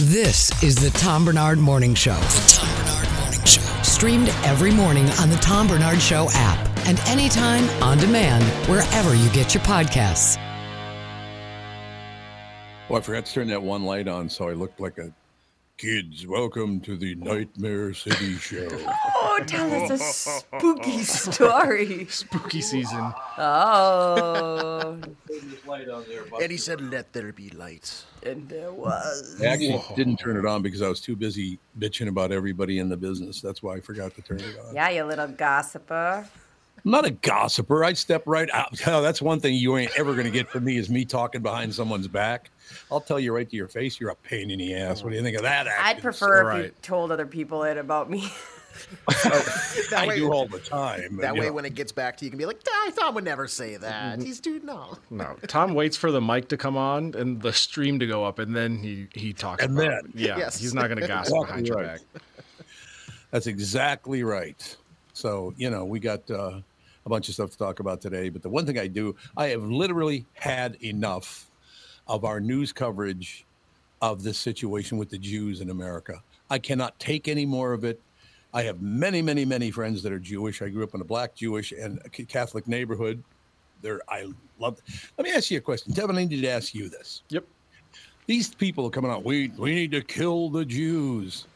This is the Tom Barnard Morning Show. The Tom Barnard Morning Show. Streamed every morning on the Tom Barnard Show app and anytime on demand wherever you get your podcasts. Oh, I forgot to turn that one light on, so I looked like a kids. Welcome to the Nightmare City Show. Oh, tell us a spooky story. Spooky season. Oh, And he said, "Let there be lights." and there was. I actually didn't turn it on because I was too busy bitching about everybody in the business. That's why I forgot to turn it on. Yeah, you little gossiper. I'm not a gossiper. I'd step right out. Oh, that's one thing you ain't ever going to get from me is me talking behind someone's back. I'll tell you right to your face, you're a pain in the ass. What do you think of that? I'd Atkins? prefer if you told other people it about me. Oh, that I way, do all the time. that you way know. when it gets back to you, you can be like, Tom would never say that." Mm-hmm. He's dude, no. No, Tom waits for the mic to come on and the stream to go up, and then he he talks. And about then- it. yeah, Yes. he's not going to gossip Exactly behind your back. That's exactly right. So, you know, we got uh, a bunch of stuff to talk about today. But the one thing I do, I have literally had enough of our news coverage of this situation with the Jews in America. I cannot take any more of it. I have many, many, many friends that are Jewish. I grew up in a black Jewish and Catholic neighborhood. There, I love. Let me ask you a question, Devin. I need to ask you this. Yep. These people are coming out. We we need to kill the Jews.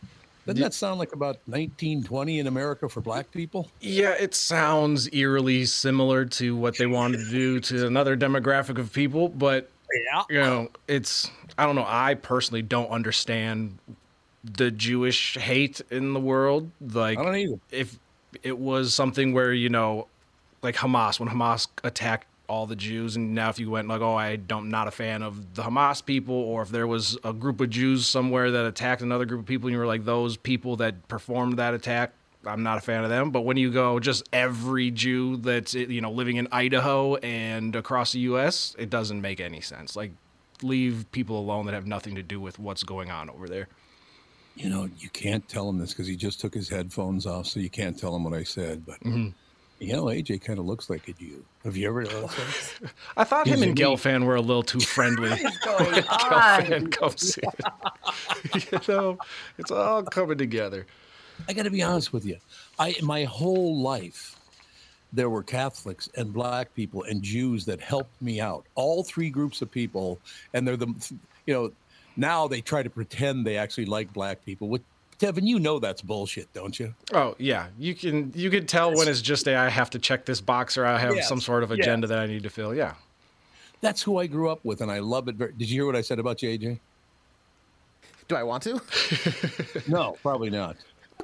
Doesn't that sound like about 1920 in America for black people? Yeah, it sounds eerily similar to what they wanted to do to another demographic of people, but Yeah. you know, it's I don't know. I personally don't understand the Jewish hate in the world. Like, I don't either. if it was something where you know, like Hamas, when Hamas attacked all the Jews, and now if you went like, oh, I don't not a fan of the Hamas people, or if there was a group of Jews somewhere that attacked another group of people, and you were like, those people that performed that attack. I'm not a fan of them, but when you go just every Jew that's you know living in Idaho and across the U.S., it doesn't make any sense. Like, leave people alone that have nothing to do with what's going on over there. You know, you can't tell him this because he just took his headphones off, so you can't tell him what I said. But mm-hmm. You know, AJ kind of looks like a Jew. Have you ever? I thought him and a Gelfand were a little too friendly. What's going Gelfand on? comes in. you know, it's all coming together. I got to be honest with you. I my whole life there were Catholics and black people and Jews that helped me out. All three groups of people, and they're the you know now they try to pretend they actually like black people. With Tevin, you know that's bullshit, don't you? Oh yeah, you can you can tell when it's just a I have to check this box or I have Yes, some sort of yes. agenda that I need to fill. Yeah. That's who I grew up with, and I love it. Very, did you hear what I said about you, AJ? Do I want to? No, probably not.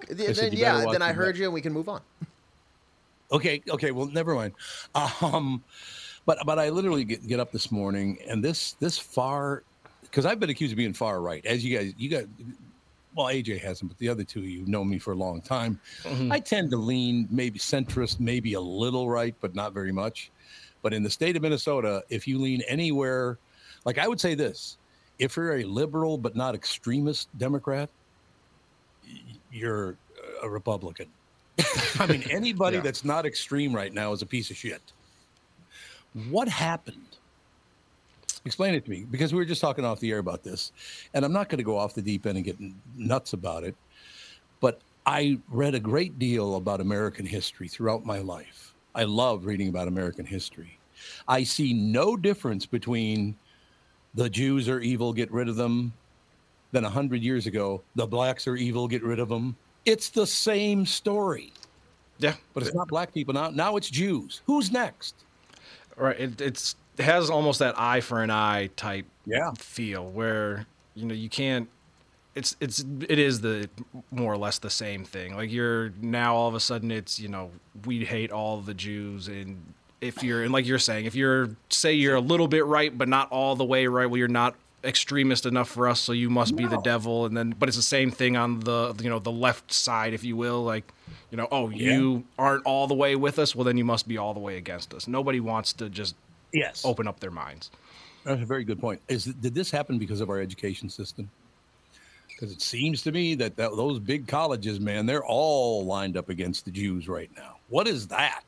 then, said yeah, then I heard back. you, and we can move on. Okay, okay, well, never mind. Um, but but I literally get, get up this morning, and this this far because I've been accused of being far right, as you guys you guys. Well, AJ hasn't, but the other two of you know me for a long time. Mm-hmm. I tend to lean maybe centrist, maybe a little right, but not very much. But in the state of Minnesota, if you lean anywhere, like I would say this, if you're a liberal but not extremist Democrat, you're a Republican. I mean, anybody Yeah. that's not extreme right now is a piece of shit. What happened? Explain it to me because we were just talking off the air about this, and I'm not going to go off the deep end and get nuts about it. But I read a great deal about American history throughout my life. I love reading about American history. I see no difference between the Jews are evil, get rid of them, than a hundred years ago. The blacks are evil. Get rid of them. It's the same story, Yeah, but it's not black people now. Now it's Jews. Who's next? right. It, it's it has almost that eye for an eye type Yeah. feel where you know you can't. It's it's it is the more or less the same thing. Like you're now all of a sudden it's you know we hate all the Jews and if you're and like you're saying if you're say you're a little bit right but not all the way right well you're not extremist enough for us so you must be the devil and then but it's the same thing on the you know the left side if you will like you know oh you aren't all the way with us well then you must be all the way against us nobody wants to just Yes. open up their minds That's a very good point. Is did this happen because of our education system? Because it seems to me that, that those big colleges, man, they're all lined up against the Jews right now. What is that?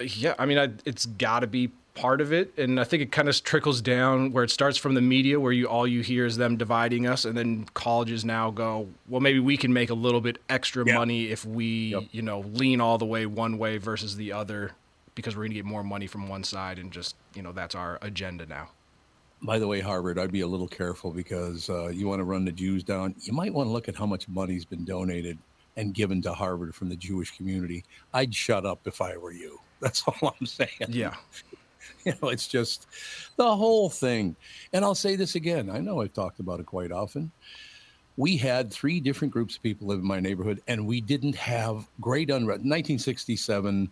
Yeah, I mean, I, it's got to be part of it, and I think it kind of trickles down where it starts from the media, where you all you hear is them dividing us, and then colleges now go, well, maybe we can make a little bit extra Yeah. money if we, Yep. you know, lean all the way one way versus the other, because we're going to get more money from one side, and just you know that's our agenda now. By the way, Harvard, I'd be a little careful because uh, you want to run the Jews down. You might want to look at how much money's been donated and given to Harvard from the Jewish community. I'd shut up if I were you. That's all I'm saying. Yeah, you know, it's just the whole thing. And I'll say this again. I know I've talked about it quite often. We had three different groups of people live in my neighborhood, and we didn't have great unrest. 1967,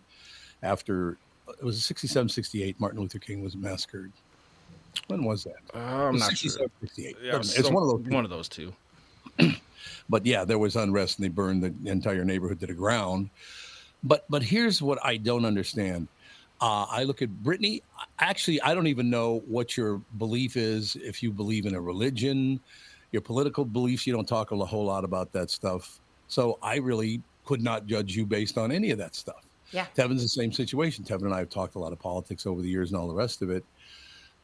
after it was 67, 68, Martin Luther King was massacred. When was that? Uh, I'm not sure. 67, 68. Yeah, it's one of those. One of those two. But yeah, there was unrest, and they burned the entire neighborhood to the ground. But but here's what I don't understand. Uh, I look at Brittany. Actually, I don't even know what your belief is. If you believe in a religion, your political beliefs, you don't talk a whole lot about that stuff. So I really could not judge you based on any of that stuff. Yeah. Tevin's the same situation. Tevin and I have talked a lot of politics over the years and all the rest of it.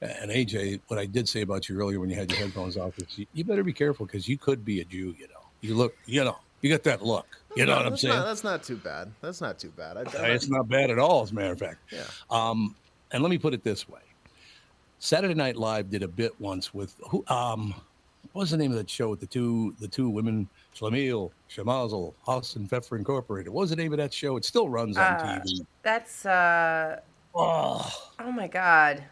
And AJ, what I did say about you earlier when you had your headphones off is you, you better be careful because you could be a Jew. You know, you look, you know, you got that look. You know what I'm saying? Not, that's not too bad. That's not too bad. I, Uh, It's not bad at all, as a matter of fact. Yeah. Um, and let me put it this way: Saturday Night Live did a bit once with who? Um, what was the name of that show with the two the two women, Schlemiel, Schlimazel, Haas and Pfeffer Incorporated? What was the name of that show? It still runs on Uh, TV. That's uh Oh, oh my god.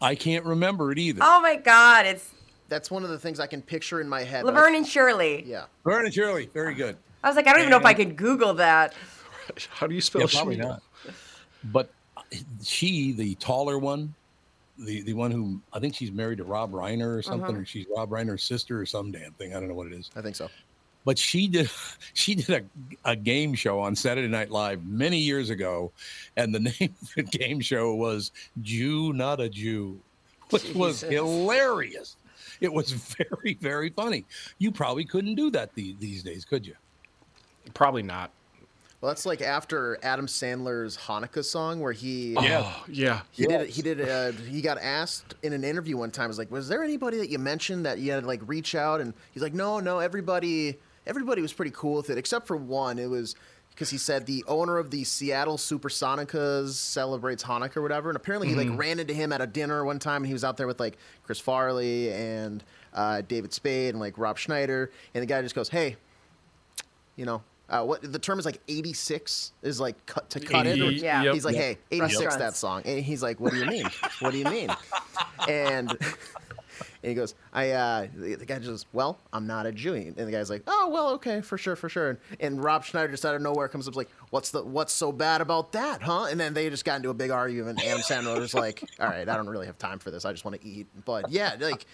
I can't remember it either. Oh my god, it's That's one of the things I can picture in my head. Laverne and Shirley. Yeah. Laverne and Shirley, very good. I was like, I don't even know if I And- could Google that. How do you spell Yeah, probably not. But she, the taller one, the the one who I think she's married to Rob Reiner or something, mm-hmm. or she's Rob Reiner's sister or some damn thing. I don't know what it is. I think so. But she did she did a, a game show on Saturday Night Live many years ago, and the name of the game show was Jew Not a Jew, which was hilarious. It was very very funny. You probably couldn't do that the, these days, could you? Probably not. Well, that's like after Adam Sandler's Hanukkah song, where he Yeah. Oh, yeah. he did he did uh, he got asked in an interview one time. Was like, was there anybody that you mentioned that you had to like reach out? And he's like, no, no, everybody everybody was pretty cool with it except for one. It was because he said the owner of the Seattle Supersonics celebrates Hanukkah or whatever, and apparently he like ran into him at a dinner one time, and he was out there with like Chris Farley and uh, David Spade and like Rob Schneider, and the guy just goes, hey, you know. Uh, what the term is like 86 is like cut to cut it. Or, Yeah. yep. He's like, hey, 86 that song. And he's like, what do you mean? what do you mean? And, and he goes, I, uh, the, the guy just, goes, well, I'm not a Jew. And the guy's like, oh, well, okay, for sure, for sure. And, and Rob Schneider just out of nowhere comes up like, what's the, what's so bad about that, huh? And then they just got into a big argument. And Adam Sandler was like, all right, I don't really have time for this. I just want to eat. But yeah, like,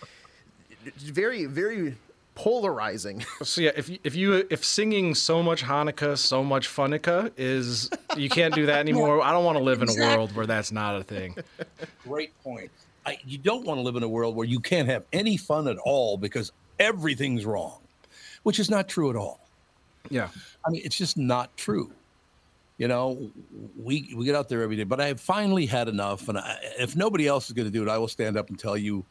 very, very polarizing. So yeah, if you, if you if singing so much Hanukkah, so much Funica is you can't do that anymore. I don't want to live in a world where that's not a thing. Great point. I, you don't want to live in a world where you can't have any fun at all because everything's wrong, which is not true at all. Yeah. I mean, it's just not true. You know, we we get out there every day, but I have finally had enough. And I, if nobody else is going to do it, I will stand up and tell you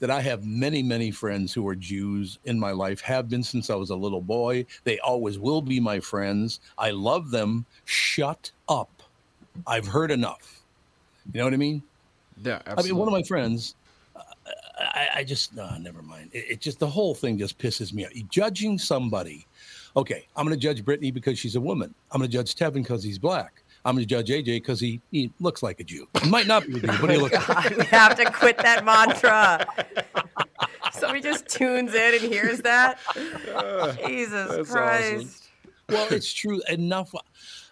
that I have many, many friends who are Jews in my life, have been since I was a little boy. They always will be my friends. I love them. Shut up. I've heard enough. You know what I mean? Yeah. absolutely. I mean, one of my friends, I, I just no, never mind. It, it just the whole thing just pisses me off. Judging somebody. Okay, I'm going to judge Brittany because she's a woman. I'm going to judge Tevin because he's black. I'm going to judge AJ because he, he looks like a Jew. He might not be a Jew, but he looks. God, we have to quit that mantra. Somebody just tunes in and hears that. Jesus that's Christ. Well, it's true. Enough.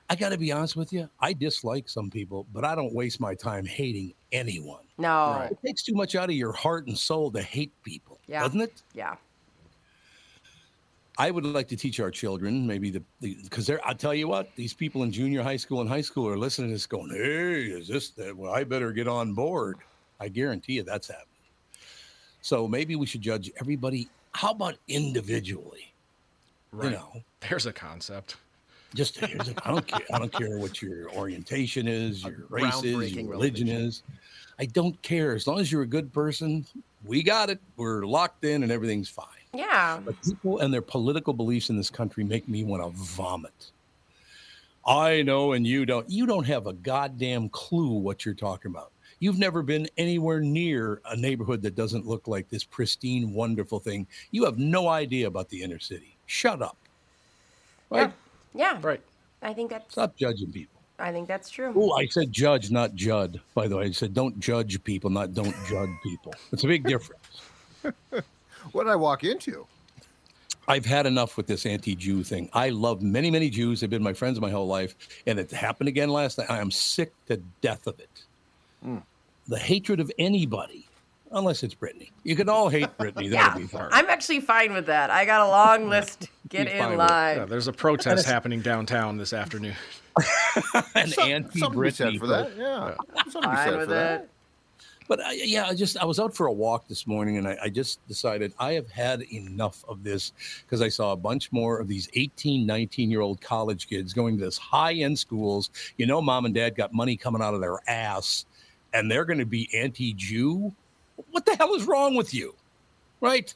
I got to be honest with you. I dislike some people, but I don't waste my time hating anyone. No. It takes too much out of your heart and soul to hate people, Yeah. doesn't it? Yeah. I would like to teach our children, maybe the because they're. I'll tell you what, these people in junior high school and high school are listening to this, going, "Hey, is this that? Well, I better get on board." I guarantee you that's happening. So maybe we should judge everybody. How about individually? Right. You know, There's a concept. just here's a, I don't care. I don't care what your orientation is, your race is, your religion. is. I don't care as long as you're a good person. We got it. We're locked in, and everything's fine. Yeah. But people and their political beliefs in this country make me want to vomit. I know, and you don't. You don't have a goddamn clue what you're talking about. You've never been anywhere near a neighborhood that doesn't look like this pristine, wonderful thing. You have no idea about the inner city. Shut up. Right? Yeah. Right. I think that's Stop judging people. I think that's true. Oh, I said judge, not Judd. By the way, I said don't judge people, not don't judge people. It's a big difference. What did I walk into? I've had enough with this anti-Jew thing. I love many, many Jews. They've been my friends my whole life, and it happened again last night. I am sick to death of it. Hmm. The hatred of anybody, unless it's Brittany. You can all hate Brittany. That'll be fine. I'm actually fine with that. I got a long list. Get in line. Yeah, there's a protest happening downtown this afternoon. An Some- something to be anti-Brittany. said for that. Yeah. Something to Fine with for that. it. But I, yeah, I just I was out for a walk this morning, and I, I just decided I have had enough of this because I saw a bunch more of these 18, 19 year old college kids going to this high end schools. You know, mom and dad got money coming out of their ass, and they're going to be anti Jew. What the hell is wrong with you? Right?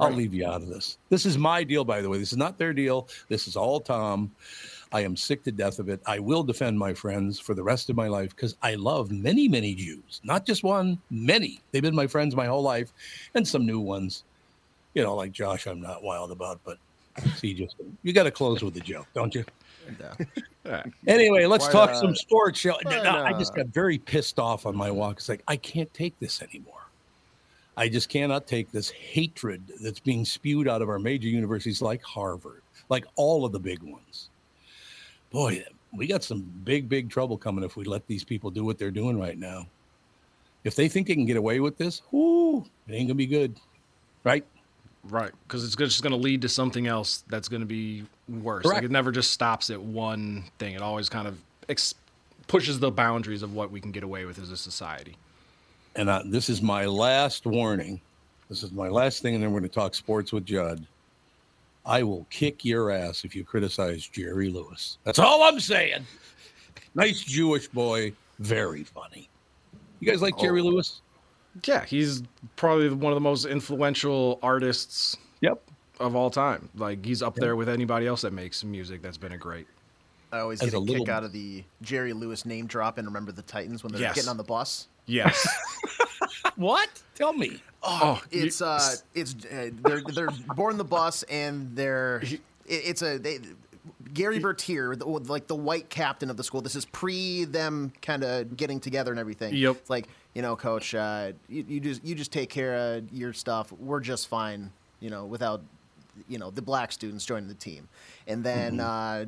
I'll leave you out of this. This is my deal, by the way. This is not their deal. This is all Tom. I am sick to death of it. I will defend my friends for the rest of my life because I love many, many Jews, not just one, many. They've been my friends my whole life, and some new ones. You know, like Josh, I'm not wild about, but see, just you got to close with a joke, don't you? Anyway, let's Why talk not? some sports. Show. Why No, I just got very pissed off on my walk. It's like I can't take this anymore. I just cannot take this hatred that's being spewed out of our major universities like Harvard, like all of the big ones. Boy, we got some big, big trouble coming if we let these people do what they're doing right now. If they think they can get away with this, whoo, it ain't gonna be good, right? Right, because it's just going to lead to something else that's going to be worse. Like it never just stops at one thing. It always kind of ex- pushes the boundaries of what we can get away with as a society. and uh, this is my last warning. This is my last thing, and then we're going to talk sports with Judd. I will kick your ass if you criticize Jerry Lewis. That's all I'm saying. Nice Jewish boy, very funny. You guys like Jerry oh. Lewis? Yeah, he's probably one of the most influential artists Yep. of all time. Like he's up there with anybody else that makes music that's been a great. I always As get a a, little- kick out of the Jerry Lewis name drop and remember the Titans when they're Yes. getting on the bus. Yes. What? Tell me. Oh, you- It's uh, it's uh, they're they're born the bus and they're it, it's a they, Gary Bertier, the, like the white captain of the school. This is pre them kind of getting together and everything. Yep. It's like you know, coach, uh, you, you just you just take care of your stuff. We're just fine, you know, without you know the black students joining the team. And then uh,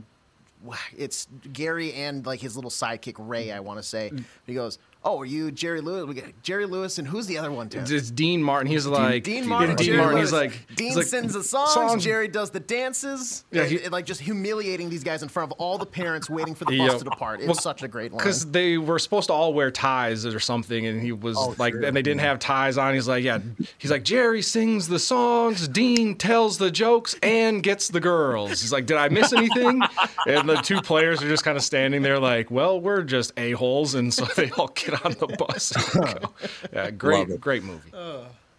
it's Gary and like his little sidekick Ray. I want to say he goes, "Oh, are you Jerry Lewis? We got Jerry Lewis, and who's the other one?" It's Dean Martin. He's like Dean yeah, Martin. Dean Jerry Martin. Lewis. He's like Dean he's like, sings the songs, songs- Jerry does the dances. Yeah, he- and, like just humiliating these guys in front of all the parents waiting for the Yep. bus to depart. It's Well, such a great line. because they were supposed to all wear ties or something, and he was Oh, like, true. and they didn't have ties on. He's like, yeah, he's like Jerry sings the songs, Dean tells the jokes, and gets the girls. He's like, did I miss anything? and the two players are just kind of standing there, like, well, we're just a holes, and so they all get on the bus. Yeah, great, great movie.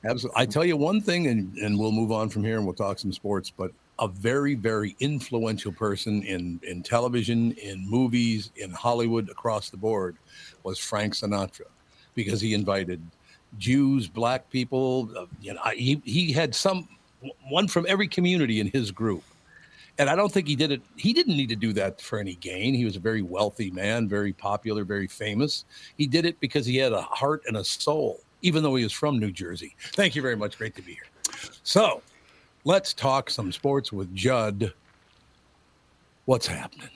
Absolutely. I tell you one thing, and, and we'll move on from here and we'll talk some sports, but a very, very influential person in, in television, in movies, in Hollywood, across the board was Frank Sinatra because he invited Jews, black people. Uh, you know, I- he he had some one from every community in his group, and I don't think he did it. He didn't need to do that for any gain. He was a very wealthy man, very popular, very famous. He did it because he had a heart and a soul, even though he was from New Jersey. Thank you very much. Great to be here. So, let's talk some sports with Judd. What's happening?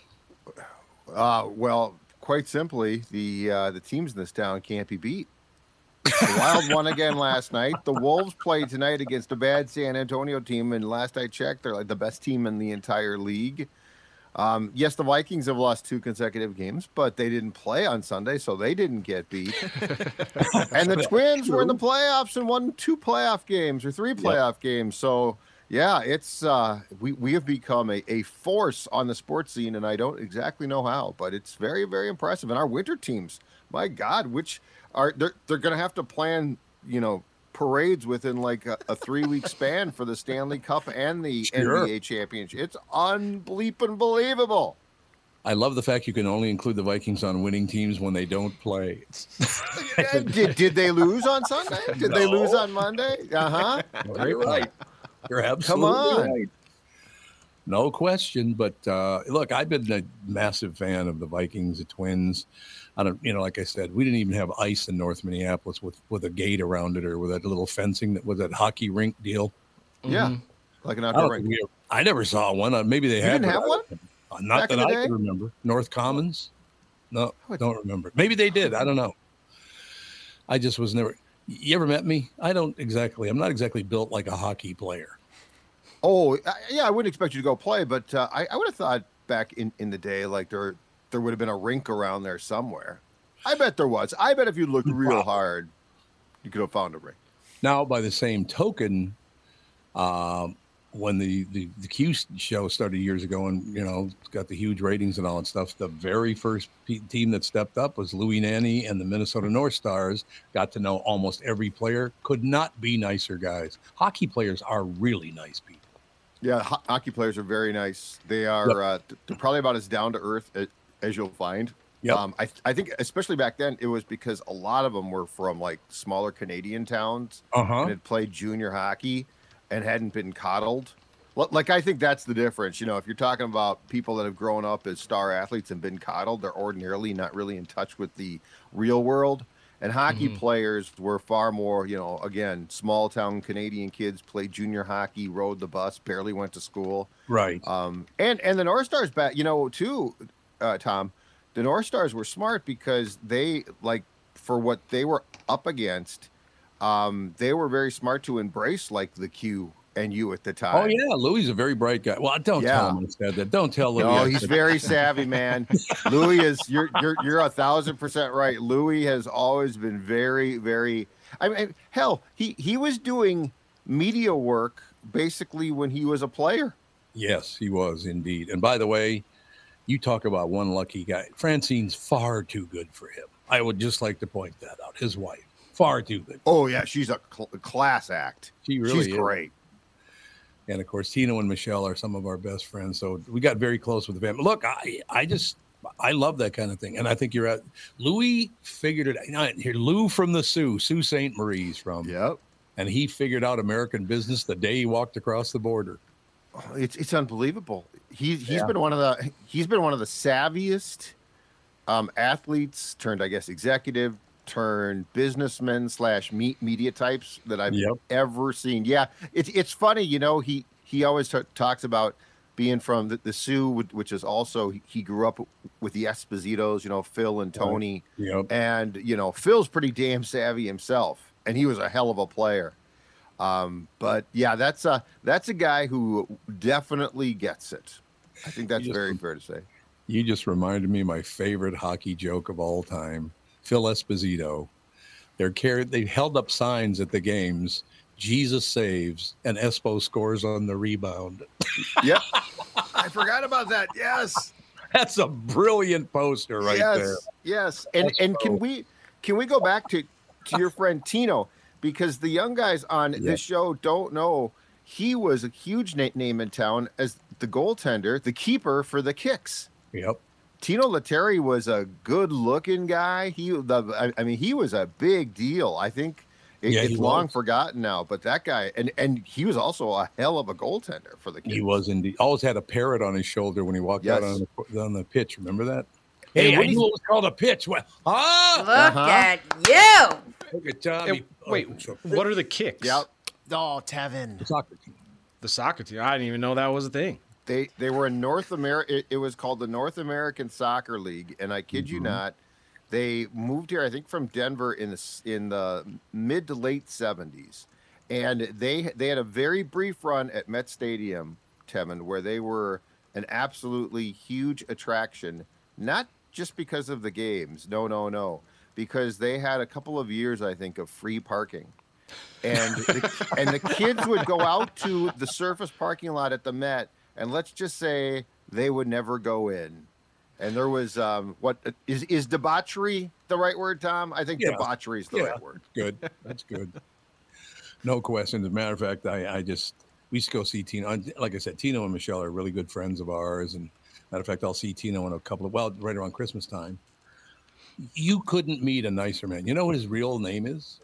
Uh, well, quite simply, the uh, the teams in this town can't be beat. The Wild won again last night. The Wolves played tonight against a bad San Antonio team, and last I checked, they're like the best team in the entire league. Um, yes, the Vikings have lost two consecutive games, but they didn't play on Sunday, so they didn't get beat. and the Twins were in the playoffs and won two playoff games or three playoff games. So yeah, it's uh, we we have become a, a force on the sports scene, and I don't exactly know how, but it's very very impressive. And our winter teams, my God, which are they're they're going to have to plan, you know, parades within like a, a three week span for the Stanley Cup and the Sure. NBA championship. It's unbleeping believable. I love the fact you can only include the Vikings on winning teams when they don't play. Did, did they lose on Sunday? Did they lose on Monday? Uh huh. You're right. You're absolutely on. right. No question. But uh, look, I've been a massive fan of the Vikings, the Twins. I don't, you know, like I said, we didn't even have ice in North Minneapolis with with a gate around it or with that little fencing that was that hockey rink deal. Yeah, like an I, outdoor don't rink. ever- I never saw one. Uh, maybe they You had. didn't have one? uh, Not Back that I can remember. North Commons. No, Oh, don't remember. Maybe they did. I don't know. I just was never. You ever met me? I don't exactly. I'm not exactly built like a hockey player. Oh, yeah, I wouldn't expect you to go play, but uh, I, I would have thought back in, in the day, like there there would have been a rink around there somewhere. I bet there was. I bet if you looked real hard, you could have found a rink. Now, by the same token, um, when the, the the Q show started years ago, and you know got the huge ratings and all that stuff, the very first pe- team that stepped up was Louis Nanne and the Minnesota North Stars. Got to know almost every player. Could not be nicer guys. Hockey players are really nice people. Yeah, ho- hockey players are very nice. They are uh, th- they're probably about as down to earth as, you'll find. Yep. Um, I I think especially back then it was because a lot of them were from like smaller Canadian towns Uh and had played junior hockey and hadn't been coddled. Like I think that's the difference. You know, if you're talking about people that have grown up as star athletes and been coddled, they're ordinarily not really in touch with the real world. And hockey players were far more, you know, again, small town Canadian kids played junior hockey, rode the bus, barely went to school. Right. Um, and and the North Stars back, you know, too, uh, Tom, the North Stars were smart because they like for what they were up against, um, they were very smart to embrace like the Q and you at the time. oh yeah, Louis is a very bright guy. Well, don't Yeah. tell him I said that. Don't tell Louis. No, he's very savvy, man. Louis is you're you're you're a thousand percent right. Louis has always been very, very I mean hell, he he was doing media work basically when he was a player. Yes, he was indeed. And by the way, you talk about one lucky guy. Francine's far too good for him. I would just like to point that out. His wife, far too good. Oh yeah, she's a cl- class act. She really she's is. great. And of course, Tino and Michelle are some of our best friends. So we got very close with the family. Look, I, I just, I love that kind of thing. And I think you're at Louis figured it out. Here, Lou from the Soo, Sault Ste. Marie's from, Yep. and he figured out American business the day he walked across the border. It's it's unbelievable. He he's been one of the he's been one of the savviest um, athletes turned I guess executive turned businessman slash media types that I've Yep. ever seen. Yeah, it's it's funny, you know. He he always t- talks about being from the, the Soo, which- which is also he grew up with the Espositos, you know, Phil and Tony, Yep. and you know Phil's pretty damn savvy himself, and he was a hell of a player. Um, but yeah, that's a that's a guy who definitely gets it. I think that's just- very fair to say. You just reminded me of my favorite hockey joke of all time. Phil Esposito. They're carried. They held up signs at the games. Jesus saves and Espo scores on the rebound. Yep, I forgot about that. Yes, That's a brilliant poster right yes, there. yes. And That's and can we can we go back to to your friend Tino because the young guys on Yeah. this show don't know he was a huge name in town as the goaltender, the keeper for the Kicks. Yep. Tino Lettieri was a good looking guy. He, the, I, I mean, he was a big deal. I think It, Yeah, it's long was. forgotten now, but that guy, and and he was also a hell of a goaltender for the Kings. He was indeed. Always had a parrot on his shoulder when he walked out on the, on the pitch. Remember that? Hey, Hey, I what do knew you- it was called a pitch. What? Ah! Look Uh-huh. at you. Look at Tommy. Wait, Oh, what are the kicks? Yep. Oh, Tevin. soccer team. The soccer team. I didn't even know that was a thing. They they were in North America. It, it was called the North American Soccer League, and I kid you mm-hmm. not, they moved here. I think from Denver in the in the mid to late seventies, and they they had a very brief run at Met Stadium, Tevin, where they were an absolutely huge attraction. Not just because of the games. No, no, no. Because they had a couple of years, I think, of free parking and the, and the kids would go out to the surface parking lot at the Met, and let's just say they would never go in. And there was um, what is is debauchery the right word, Tom? I think Yeah. debauchery is the Yeah. right word. Good. That's good. No question. As a matter of fact, I, I just we used to go see Tino. Like I said, Tino and Michelle are really good friends of ours. And matter of fact, I'll see Tino in a couple of well, right around Christmas time. You couldn't meet a nicer man. You know what his real name is?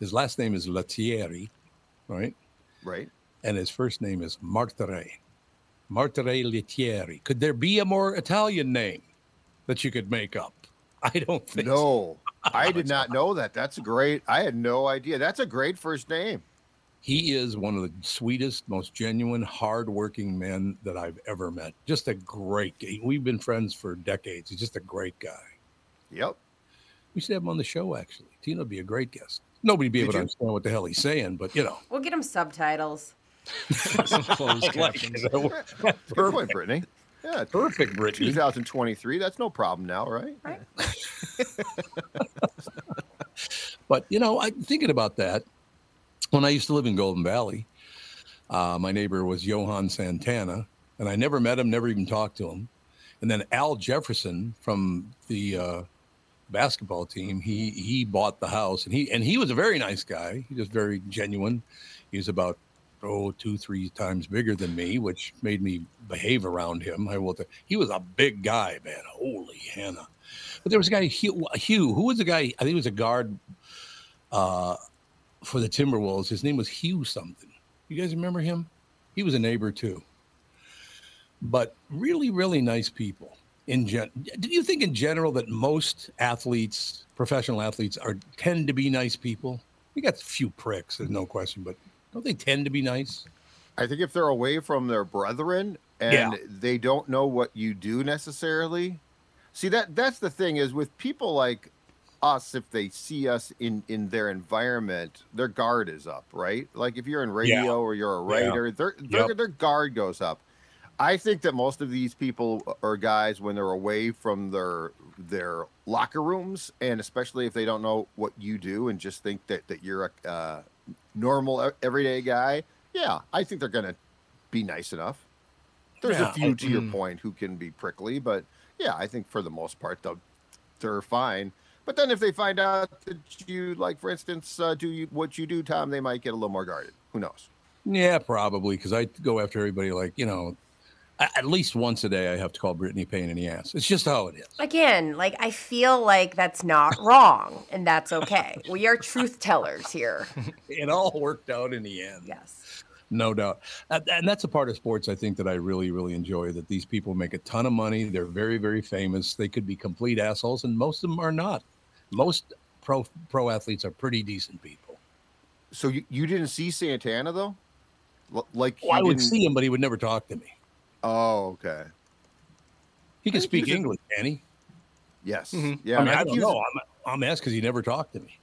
His last name is Lettieri, right? Right? And his first name is Martere. Martere Lettieri. Could there be a more Italian name that you could make up? I don't think so. I did not know that. That's great. I had no idea. That's a great first name. He is one of the sweetest, most genuine, hardworking men that I've ever met. Just a great guy. We've been friends for decades. He's just a great guy. Yep. We should have him on the show, actually. Tina would be a great guest. Nobody'd be Did able to you? understand what the hell he's saying, but you know. We'll get him subtitles. Some closed captions. Good point, Brittany. Yeah, Perfect, Brittany. 2023. That's no problem now, right? Right. But you know, I'm thinking about that. When I used to live in Golden Valley, uh, my neighbor was Johan Santana, and I never met him, never even talked to him. And then Al Jefferson from the uh, basketball team, he he bought the house, and he and he was a very nice guy. He was very genuine. He was about oh two three times bigger than me, which made me behave around him. I will. He was a big guy, man. Holy Hannah! But there was a guy Hugh. Who was the guy? I think he was a guard uh, for the Timberwolves. His name was Hugh something. You guys remember him? He was a neighbor too. But really, really nice people. In gen, do you think in general that most athletes, professional athletes, are tend to be nice people? We got a few pricks, there's no question, but don't they tend to be nice? I think if they're away from their brethren and Yeah. they don't know what you do necessarily. See that that's the thing is with people like us if they see us in in their environment, their guard is up, right? Like if you're in radio Yeah. or you're a Yeah. writer, their their, Yep. their guard goes up. I think that most of these people are guys when they're away from their their locker rooms, and especially if they don't know what you do and just think that that you're a uh, normal everyday guy. Yeah, I think they're gonna be nice enough. There's Yeah, a few to your mm. point who can be prickly, but yeah, I think for the most part they're fine. But then if they find out that you, like for instance, uh, do you what you do, Tom, they might get a little more guarded. Who knows? Yeah, probably because I go after everybody like you know, at least once a day I have to call Brittany a pain in the ass. It's just how it is. Again, like I feel like that's not wrong, and that's okay. We are truth tellers here. It all worked out in the end. Yes. No doubt. And and that's a part of sports I think that I really, really enjoy that these people make a ton of money. They're very, very famous. They could be complete assholes, and most of them are not. Most pro pro athletes are pretty decent people. So you, you didn't see Santana though? L- Like Well, I would didn't- see him, but he would never talk to me. Oh, okay. He can speak he's a- English, can he? Yes. Mhm. Yeah. I mean, I, think don't he know. I'm, I'm asked because he never talked to me.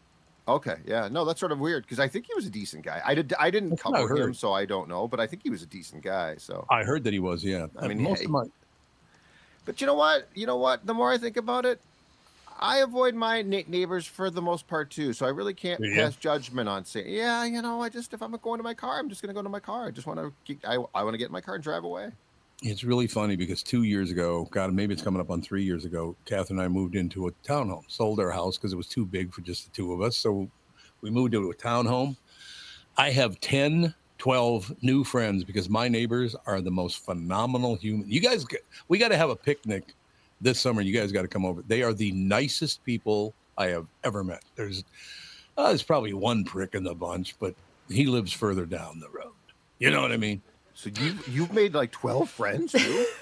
Okay, yeah, no, that's sort of weird because I think he was a decent guy. I did, I didn't That's cover him, so I don't know, but I think he was a decent guy. So, I heard that he was. Yeah. I mean, most hey. of my but you know what? You know what? The more I think about it, I avoid my ne- neighbors for the most part too. So I really can't Yeah. pass judgment on saying, yeah, you know, I just if I'm going to my car, I'm just going to go to my car. I just want to, get, I, I want to get in my car and drive away. It's really funny because two years ago, God, maybe it's coming up on three years ago, Catherine and I moved into a townhome, sold our house because it was too big for just the two of us. So we moved into a townhome. I have 10, 12 new friends because my neighbors are the most phenomenal human. You guys, we got to have a picnic this summer. You guys got to come over. They are the nicest people I have ever met. There's Uh, there's probably one prick in the bunch, but he lives further down the road. You know what I mean? So you you've made like twelve friends too.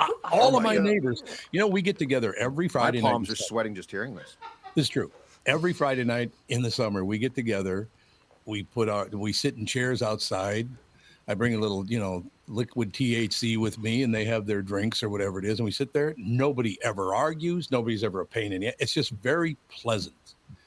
Uh, all Oh of my my neighbors. You know, we get together every My Friday night. palms are sweating just hearing this. This is true. Every Friday night in the summer, we get together. We put our we sit in chairs outside. I bring a little, you know, liquid THC with me, and they have their drinks or whatever it is, and we sit there. Nobody ever argues. Nobody's ever a pain in the. It's just very pleasant.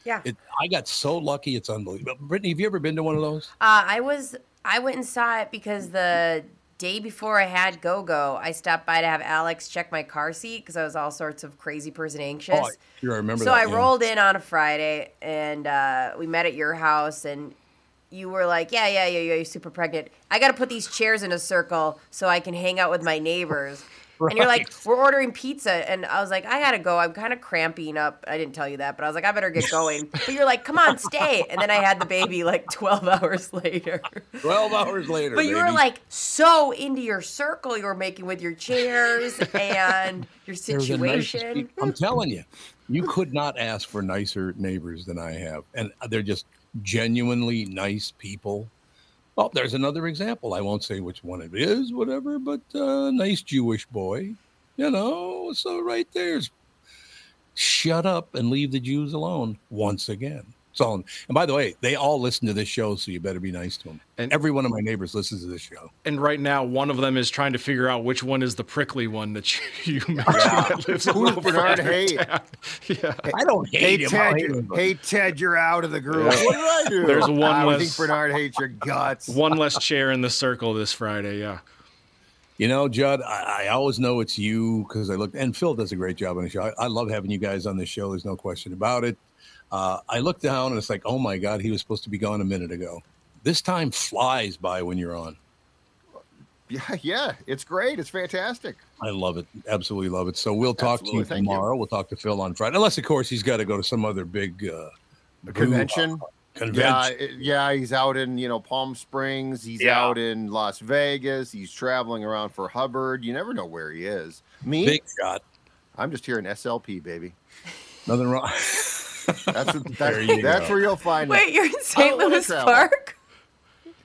Yeah. It, I got so lucky. It's unbelievable. Brittany, have you ever been to one of those? Uh, I was I went and saw it because the day before I had Go Go, I stopped by to have Alex check my car seat because I was all sorts of crazy person anxious. Oh, I sure I remember so that, I yeah. rolled in on a Friday and uh, we met at your house and you were like, yeah, yeah, yeah, yeah, you're super pregnant. I got to put these chairs in a circle so I can hang out with my neighbors. And you're like, we're ordering pizza. And I was like, I got to go. I'm kind of cramping up. I didn't tell you that, but I was like, I better get going. But you're like, come on, stay. And then I had the baby like 12 hours later. Twelve hours later, But you were like so into your circle you were making with your chairs and your They're the nicest situation. people. I'm telling you, you could not ask for nicer neighbors than I have, and uh, they're just genuinely nice people. Well, there's another example. I won't say which one it is, whatever, but uh, nice Jewish boy. You know, so right there's shut up and leave the Jews alone once again. So, and by the way, they all listen to this show, so you better be nice to them. And- And every one of my neighbors listens to this show. And right now, one of them is trying to figure out which one is the prickly one that you, you mentioned that lives a Who's little Bernard further Hay? Yeah. I don't hate Hey him. I hate him, hey Ted, you're out of the group. Yeah. What did I do? There's one I less- think Bernard hates your guts. One less chair in the circle this Friday. Yeah. You know, Judd, I, I always know it's you because I look, and Phil does a great job on the show. I, I love having you guys on the show. There's no question about it. Uh, I look down and it's like, oh my God, he was supposed to be gone a minute ago. This time flies by when you're on. Yeah, yeah, it's great. It's fantastic. I love it. Absolutely love it. So we'll talk to you Absolutely. Thank you. tomorrow. We'll talk to Phil on Friday, unless, of course, he's got to go to some other big uh, The convention. boo- Yeah, convention. it- yeah, he's out in you know Palm Springs. He's Yeah. out in Las Vegas. He's traveling around for Hubbard. You never know where he is. Me, Big shot. I'm just here in SLP, baby. Nothing wrong. That's what, There that's, you that's go. where you'll find me. Wait, you're in St. Louis. Park?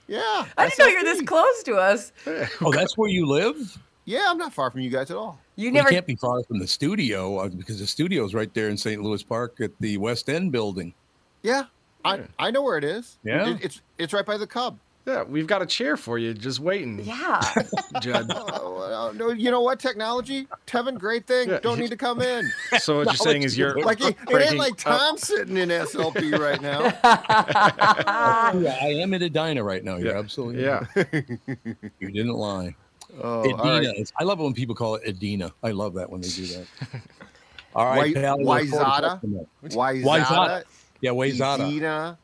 Yeah, I didn't know you're this close to us. oh, that's where you live? Yeah, I'm not far from you guys at all. You You never can't be far from the studio uh, because the studio's right there in St. Louis Park at the West End building. Yeah, I I know where it is. Yeah? It- it's it's right by the Cub. Yeah. We've got a chair for you just waiting, Yeah. Judd. Oh, no, you know what? Technology, Tevin, great thing. Yeah. Don't need to come in. So what you're saying is you're Like it, it ain't breaking like up- Tom sitting in SLP right now. yeah, I am at Edina right now. You're Yeah. absolutely Yeah. right. You didn't lie. Oh, Edina. right. I love it when people call it Edina. I love that when they do that. All right, Why- right, pal. look forward to Wayzata? talking to you. Wayzata, Wayzata. Yeah, Wayzata. Edina.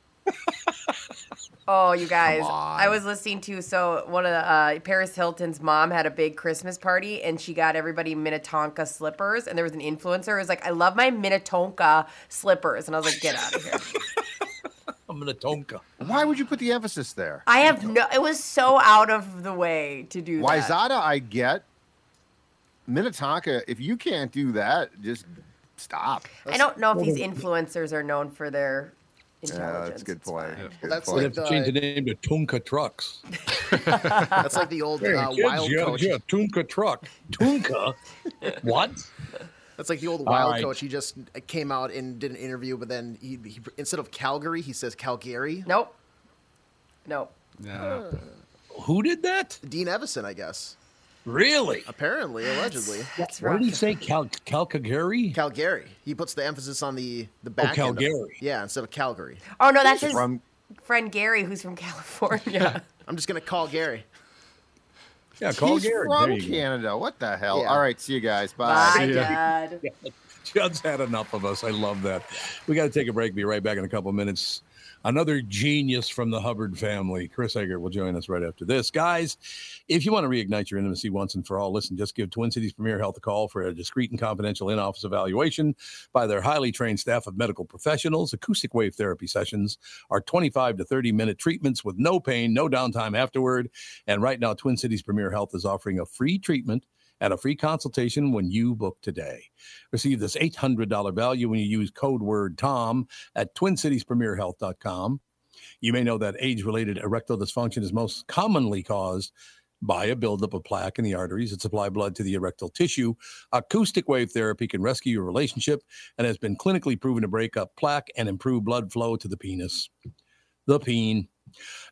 Oh, you guys. on. I was listening to so one of the uh, Paris Hilton's mom had a big Christmas party and she got everybody Minnetonka slippers and there was an influencer who was like, I love my Minnetonka slippers. And I was like, get out of here. I'm gonna Tonka. Why would you put the emphasis there? I have no it was so out of the way to do that. Wayzata, I get. Minnetonka, if you can't do that, just stop. I don't know if these influencers are known for their Yeah, that's a good It's point. fine. Good That's We'd point. have to change the- the name to Tunka Trucks. That's like the old Hey, uh, kids, wild yeah, coach. yeah, Tunka Truck. Tunka? what? That's like the old All wild right. coach. He just came out and did an interview, but then he, he instead of Calgary, he says Calgary. Nope. Nope. Yeah. Who did that? Dean Evason, I guess. Really? Apparently, allegedly. That's What right. did he say? Cal Calgary? Calgary. He puts the emphasis on the the oh, back end of- Calgary. yeah, instead of Calgary. Oh no, that's his From friend Gary who's from California. I'm just gonna call Gary. Yeah, call he's Gary. from There go. Canada. What the hell? Yeah. All right, see you guys. Bye, See ya. Dad. Judd's had enough of us. I love that. We got to take a break. Be right back in a couple minutes. Another genius from the Hubbard family, Chris Egert, will join us right after this. Guys, if you want to reignite your intimacy once and for all, listen, just give Twin Cities Premier Health a call for a discreet and confidential in office evaluation by their highly trained staff of medical professionals. Acoustic wave therapy sessions are 25 to 30 minute treatments with no pain, no downtime afterward. And right now, Twin Cities Premier Health is offering a free treatment and a free consultation when you book today. Receive this $800 value when you use code word TOM at TwinCitiesPremierHealth.com. You may know that age related erectile dysfunction is most commonly caused by a buildup of plaque in the arteries that supply blood to the erectile tissue. Acoustic wave therapy can rescue your relationship and has been clinically proven to break up plaque and improve blood flow to the penis. The peen.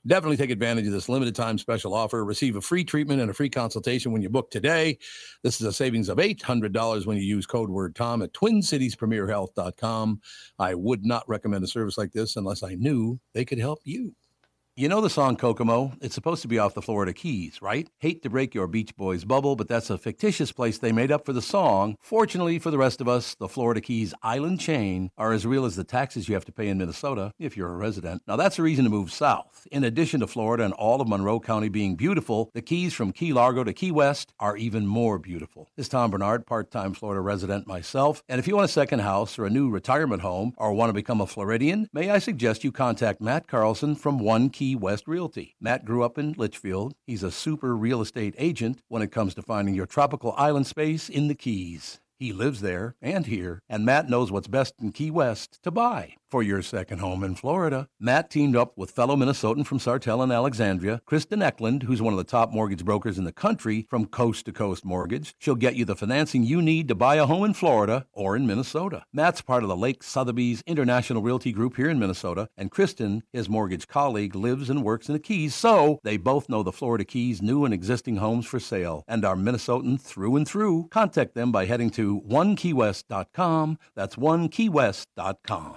Definitely take advantage of this limited time special offer. Receive a free treatment and a free consultation when you book today. This is a savings of $800 when you use code word TOM at TwinCitiesPremierHealth.com. I would not recommend a service like this unless I knew they could help you. You know the song Kokomo? It's supposed to be off the Florida Keys, right? Hate to break your Beach Boys bubble, but that's a fictitious place they made up for the song. Fortunately for the rest of us, the Florida Keys island chain are as real as the taxes you have to pay in Minnesota if you're a resident. Now that's a reason to move south. In addition to Florida and all of Monroe County being beautiful, the Keys from Key Largo to Key West are even more beautiful. This is Tom Barnard, part-time Florida resident myself, and if you want a second house or a new retirement home or want to become a Floridian, may I suggest you contact Matt Carlson from One Key West Realty. Matt grew up in Litchfield. He's a super real estate agent when it comes to finding your tropical island space in the Keys. He lives there and here, and Matt knows what's best in Key West to buy for your second home in Florida. Matt teamed up with fellow Minnesotan from Sartell and Alexandria, Kristen Eklund, who's one of the top mortgage brokers in the country from Coast to Coast Mortgage. She'll get you the financing you need to buy a home in Florida or in Minnesota. Matt's part of the Lake Sotheby's International Realty Group here in Minnesota, and Kristen, his mortgage colleague, lives and works in the Keys, so they both know the Florida Keys new and existing homes for sale and are Minnesotan through and through. Contact them by heading to onekeywest.com. That's onekeywest.com.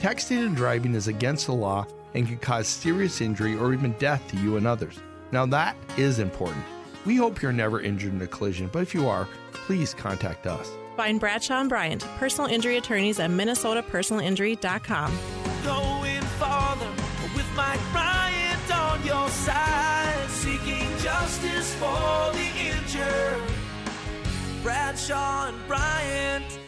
Texting and driving is against the law and can cause serious injury or even death to you and others. Now, that is important. We hope you're never injured in a collision, but if you are, please contact us. Find Bradshaw and Bryant, personal injury attorneys at minnesotapersonalinjury.com. Going farther with Mike Bryant on your side, seeking justice for the injured. Bradshaw and Bryant.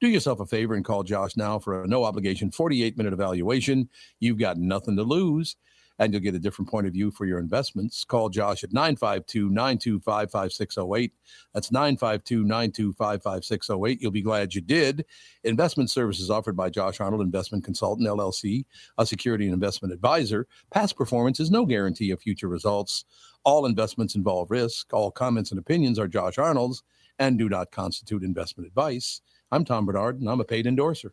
Do yourself a favor and call Josh now for a no obligation 48 minute evaluation. You've got nothing to lose and you'll get a different point of view for your investments. Call Josh at 952 925 5608. That's 952 925 5608. You'll be glad you did. Investment services offered by Josh Arnold Investment Consultant, LLC, a security and investment advisor. Past performance is no guarantee of future results. All investments involve risk. All comments and opinions are Josh Arnold's and do not constitute investment advice. I'm Tom Barnard, and I'm a paid endorser.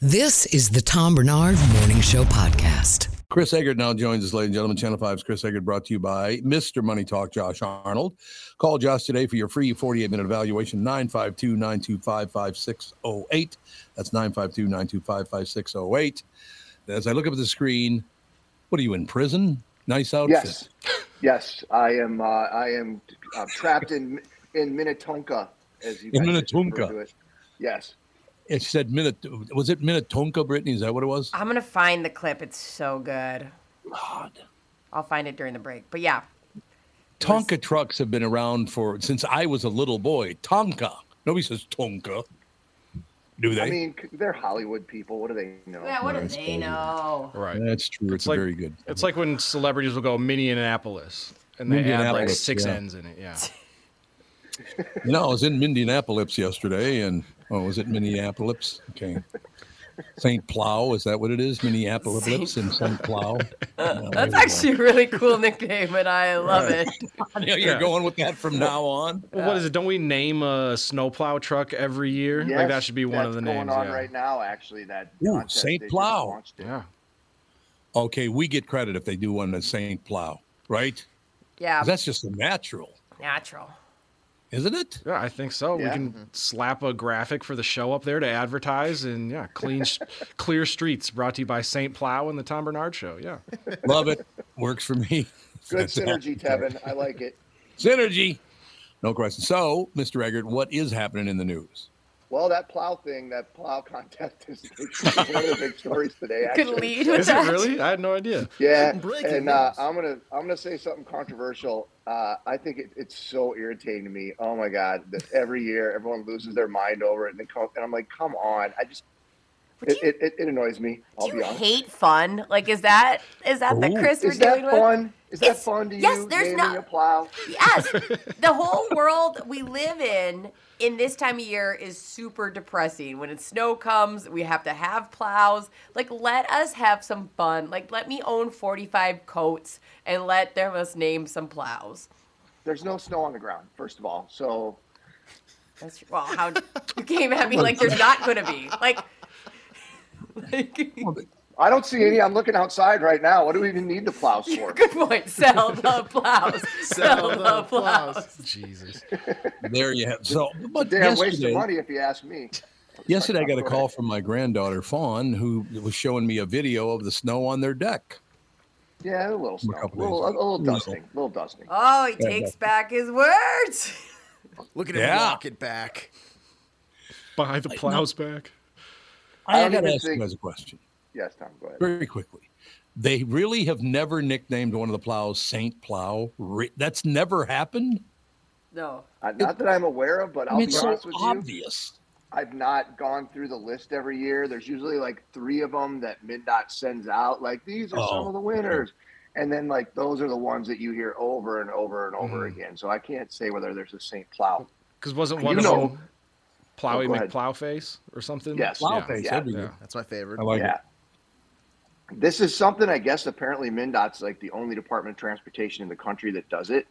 This is the Tom Barnard Morning Show Podcast. Chris Egert now joins us, ladies and gentlemen. Channel 5's Chris Egert brought to you by Mr. Money Talk, Josh Arnold. Call Josh today for your free 48 minute evaluation, 952 925 5608. That's 952 925 5608. As I look up at the screen, what are you in prison? Nice outfit. Yes, yes, I am. Uh, I am uh, trapped in in Minnetonka, as you In guys Minnetonka. to it. Yes, It said Minnet. Was it Minnetonka, Brittany? Is that what it was? I'm gonna find the clip. It's so good. God. I'll find it during the break. But yeah, Tonka trucks have been around for since I was a little boy. Tonka. Nobody says Tonka. Do they? I mean, they're Hollywood people. What do they know? Yeah, what do That's they know? Right. That's true. It's, like- very good. It's like when celebrities will go Minneapolis and they add like six yeah. N's in it. Yeah. You know, I was in Indianapolis yesterday, and oh, was it Minneapolis? Okay. St. Plow, is that what it is? Minneapolis and St. Plow. Uh, that's actually a really cool nickname, and I love it. Yeah, you're Yeah. going with that from now on. Well, what is it? Don't we name a snowplow truck every year? like that should be one of the going names. Going on yeah. right now. Actually, that Ooh, Saint Plow. Yeah. Okay, we get credit if they do one as St. Plow, right? Yeah. That's just a natural, natural. Isn't it? Yeah, I think so. Yeah. We can slap a graphic for the show up there to advertise, and yeah, clean, clear streets. Brought to you by Saint Plow and the Tom Barnard Show. Yeah. Love it. Works for me. Good That's synergy, Tevin. I like it. Synergy. No question. So, Mr. Egert, what is happening in the news? Well, that plow thing, that plow contest is one of the big stories today. Could lead with Is it really? I had no idea. Yeah, and uh. I'm gonna I'm gonna say something controversial. Uh, I think it, it's so irritating to me. Oh my god, that every year everyone loses their mind over it, and, they come, and I'm like, come on! I just it, you- it, it, it annoys me. I'll Do be you honest. hate fun? Like, is that is that the Ooh. Chris we're Is that dealing with? Fun? Is that It's- fun to you? yes, there's naming no- a plow. Yes, the whole world we live in in this time of year is super depressing. When it snow comes, we have to have plows. Like, let us have some fun. Like, let me own 45 coats and let them us name some plows. There's no snow on the ground, first of all. So That's well, how you came at me like there's not gonna be like. like I don't see any. I'm looking outside right now. What do we even need the plows for? good point. Sell the plows. Sell the plows. Jesus. There you have. So, but Damn waste of money if you ask me. yesterday I got a call from my granddaughter Fawn, who was showing me a video of the snow on their deck. Yeah, a little snow, a couple little, days a little dusting, a little dusting. Oh, he Yeah, takes back his words. Look at him Yeah. walk it back. Buy the plows back. I I, got to even ask you guys a question Yes, Tom, go ahead. very quickly. They really have never nicknamed one of the plows Saint Plow. That's never happened. No. Uh, not that I'm aware of, but I I'll mean, be it's so honest with you. obvious. I've not gone through the list every year. There's usually like three of them that MnDOT sends out. Like these are some Oh, of the winners, and then like those are the ones that you hear over and over and over Mm. again. So I can't say whether there's a Saint Plow. Because wasn't You one know- of them Plowy Oh, go. McPlowface or something? Yes. Plow Yeah. yeah, yeah. That's my favorite. I like yeah. it. This is something I guess apparently MnDOT's like the only department of transportation in the country that does it.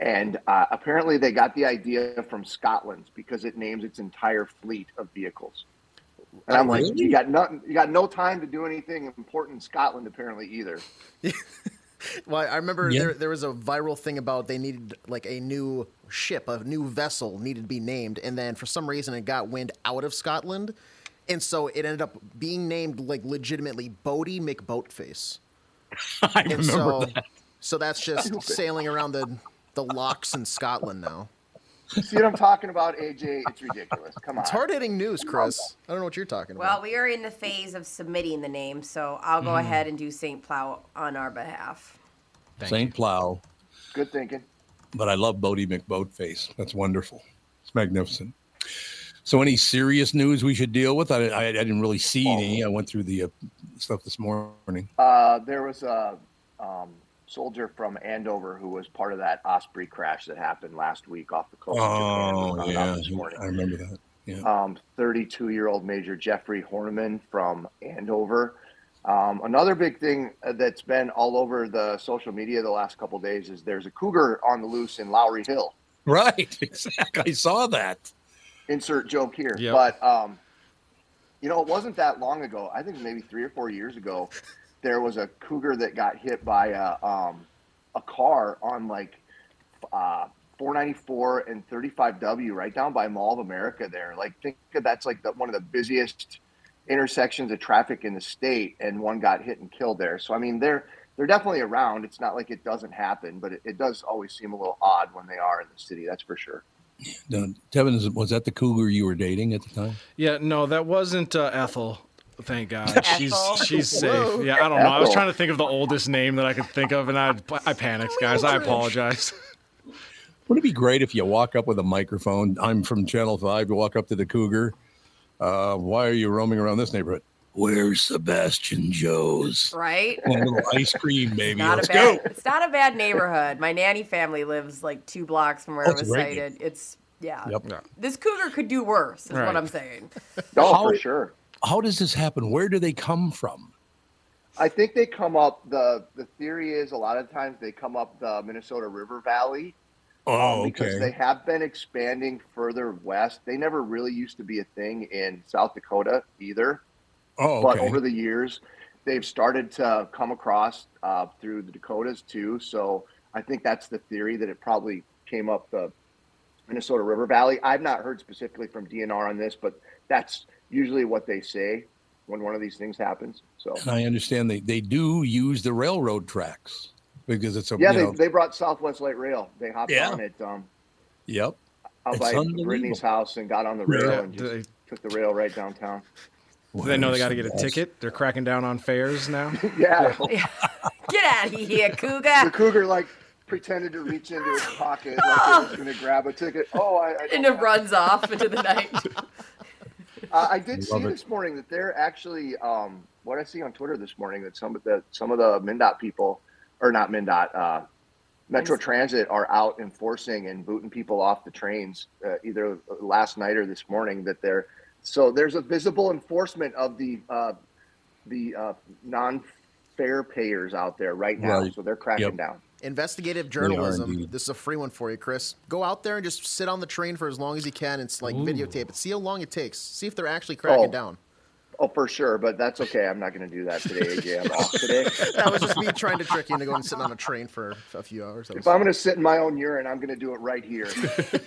And uh, apparently they got the idea from Scotland because it names its entire fleet of vehicles. And I'm like, Really? you got nothing, you got no time to do anything important in Scotland apparently either. Well, I remember Yeah. there there was a viral thing about they needed like a new ship, a new vessel needed to be named, and then for some reason it got wind out of Scotland, and so it ended up being named like legitimately Boaty McBoatface. I And remember so, that. so that's just sailing around the the locks in Scotland now. See what I'm talking about, AJ? It's ridiculous. Come on. It's hard hitting news, Chris. I don't know what you're talking Well, about. Well, we are in the phase of submitting the name, so I'll go mm. ahead and do St. Plow on our behalf. Saint. Plow. Good thinking. but I love Boaty McBoatface. That's wonderful. It's magnificent. So, any serious news we should deal with? I, I, I didn't really see any. I went through the uh, stuff this morning. Uh, there was a um, soldier from Andover who was part of that Osprey crash that happened last week off the coast. of Japan. Oh, yeah. I remember that. Yeah. um, 32 year old Major Jeffrey Hoernemann from Andover. Um, another big thing uh, that's been all over the social media the last couple days is there's a cougar on the loose in Lowry Hill. Right. Exactly. I saw that. Insert joke here. Yep. But, um, you know, it wasn't that long ago. I think maybe three or four years ago, there was a cougar that got hit by a, um, a car on like uh, 494 and 35W right down by Mall of America there. Like, think of that's like the, one of the busiest intersections of traffic in the state, and one got hit and killed there. So, I mean, they're they're definitely around. It's not like it doesn't happen, but it, it does always seem a little odd when they are in the city. That's for sure. Now, Tevin, was that the cougar you were dating at the time? Yeah, no, that wasn't uh, Ethel. Thank God, she's she's safe. Whoa. Yeah, I don't know. I was trying to think of the oldest name that I could think of, and I I panicked, guys. I apologize. Wouldn't it be great if you walk up with a microphone? I'm from Channel 5. You walk up to the Cougar. Uh, why are you roaming around this neighborhood? Where's Sebastian Joe's? Right? A little ice cream, baby. Not Let's bad, go. It's not a bad neighborhood. My nanny family lives like two blocks from where Oh, it was a great cited. It's yeah. Yep. This cougar could do worse, is Right. what I'm saying. Oh, How- for sure. How does this happen? Where do they come from? I think they come up. the The theory is a lot of times they come up the Minnesota River Valley. Oh, um, because okay. they have been expanding further west. They never really used to be a thing in South Dakota either. Oh, But over the years, they've started to come across uh, through the Dakotas too. So I think that's the theory that it probably came up the Minnesota River Valley. I've not heard specifically from DNR on this, but that's usually what they say when one of these things happens. So And I understand they, they do use the railroad tracks because it's a yeah, you they, know, they brought Southwest Light Rail. They hopped Yeah. on it um, yep. out It's by. Brittany's house and got on the Yeah, rail and just they- took the rail right downtown. Do they know they got to get a ticket? They're cracking down on fares now. Yeah. Get out of here, cougar. the cougar. cougar like pretended to reach into his pocket like he was going to grab a ticket. Oh, I, I, And it runs off into the night. uh, I did see it. this morning that they're actually um, what I see on Twitter this morning that some of the some of the MnDOT people or not MnDOT uh, Metro Transit are out enforcing and booting people off the trains uh, either last night or this morning that they're so there's a visible enforcement of the uh, the uh, non fare payers out there right now Right. so they're cracking Yep. down Investigative journalism. This is a free one for you, Chris. Go out there and just sit on the train for as long as you can. It's like videotape it. See how long it takes. See if they're actually cracking Oh. down. Oh, for sure, but that's okay. I'm not going to do that today, AJ. I'm off today. That was just me trying to trick you into going and sitting on a train for a few hours. That If was- I'm going to sit in my own urine, I'm going to do it right here.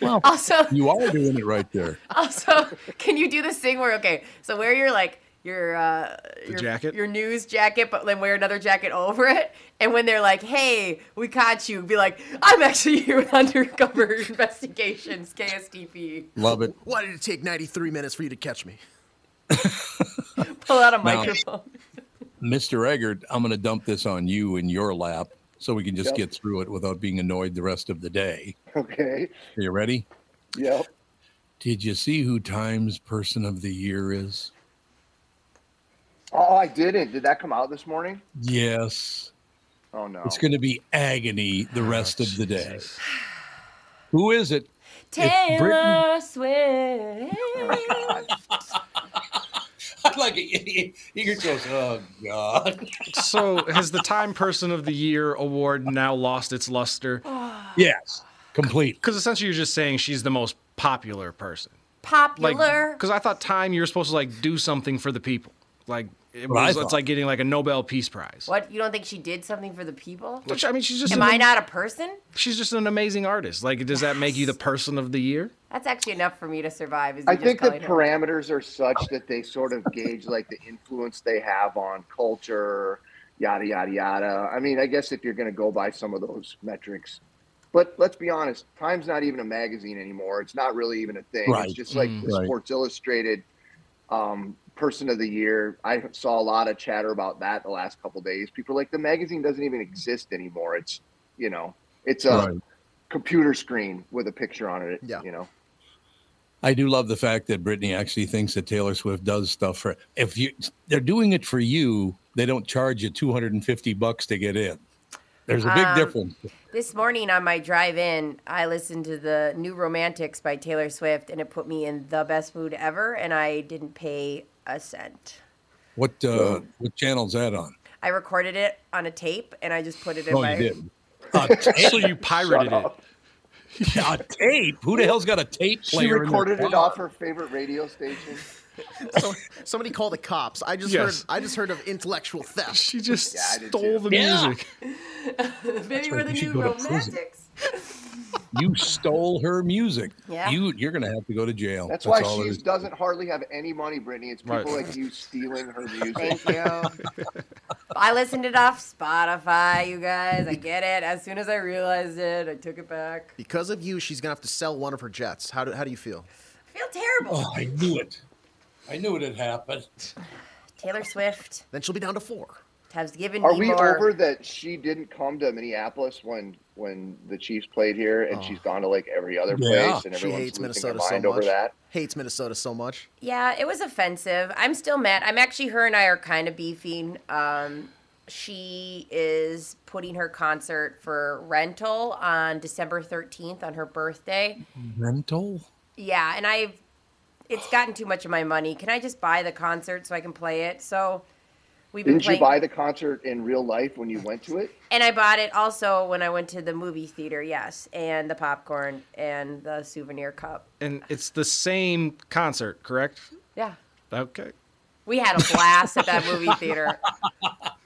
Also, you are doing it right there. Also, can you do this thing where okay, so wear your like your uh your, jacket? your news jacket, but then wear another jacket over it, and when they're like, "Hey, we caught you," be like, "I'm actually here with undercover investigations, KSTP." Love it. Why did it take 93 minutes for you to catch me? Pull out a Now- microphone. Mr. Egert, I'm going to dump this on you in your lap so we can just Yep. get through it without being annoyed the rest of the day. Okay. Are you ready? Yep. Did you see who Times Person of the Year is? Oh, I didn't. Did that come out this morning? Yes. Oh no. It's going to be agony the oh, rest of the day. Who is it? If Britain- Taylor Swift. I like it. Egert goes, oh, God. so has the Time Person of the Year award now lost its luster? Ah. Yes, complete. Because essentially you're just saying she's the most popular person. Popular. Because I thought Time you're supposed to like do something for the people. Like it was, it's like getting like a Nobel Peace Prize. what? You don't think she did something for the people? Which I mean, she's just Am an- I not a person? She's just an amazing artist. Like, does that make you the person of the year? That's actually enough for me to survive. Is I just think the calling her- parameters are such that they sort of gauge like the influence they have on culture, yada yada yada. I mean, I guess if you're going to go by some of those metrics, but let's be honest, Time's not even a magazine anymore. It's not really even a thing. Right. It's just like Mm. the Right. Sports Illustrated um, Person of the Year. I saw a lot of chatter about that the last couple days. People are like the magazine doesn't even exist anymore. It's you know, it's a Right. computer screen with a picture on it. Yeah. You know. I do love the fact that Brittany actually thinks that Taylor Swift does stuff for if you they're doing it for you, they don't charge you 250 bucks to get in. There's a big Um, difference. This morning on my drive in, I listened to the New Romantics by Taylor Swift, and it put me in the best mood ever, and I didn't pay a cent. What uh what channel's that on? I recorded it on a tape, and I just put it in Oh, my. you did. A tape? So you pirated it. a tape? Who the hell's got a tape She player? in their recorded it off her favorite radio station. So, somebody call the cops. I just Yes. heard. I just heard of intellectual theft. She just Yeah, stole the Yeah. music. Maybe right, we're the New go to prison. Romantics. You stole her music. Yeah. You you're gonna have to go to jail. That's, why all she doesn't hardly have any money, Brittany. It's people Right. like you stealing her music. Thank you. I listened it off Spotify, you guys. I get it. As soon as I realized it, I took it back. Because of you, she's gonna have to sell one of her jets. How do How do you feel? I feel terrible. Oh, I knew it. I knew it had happened. Taylor Swift. Then she'll be down to four. Has given Are me we more. over that she didn't come to Minneapolis when when the Chiefs played here, and she's gone to like every other Yeah. place, and She everyone's hates losing Minnesota their so mind over much. that? Hates Minnesota so much. Yeah, it was offensive. I'm still mad. I'm actually her and I are kind of beefing. Um, she is putting her concert for rental on December 13th on her birthday. Rental? Yeah, and I've it's gotten too much of my money. Can I just buy the concert so I can play it? So we've been Didn't you buy the concert in real life when you went to it? and I bought it also when I went to the movie theater, yes, and the popcorn and the souvenir cup. And it's the same concert, correct? Yeah. Okay. We had a blast at that movie theater.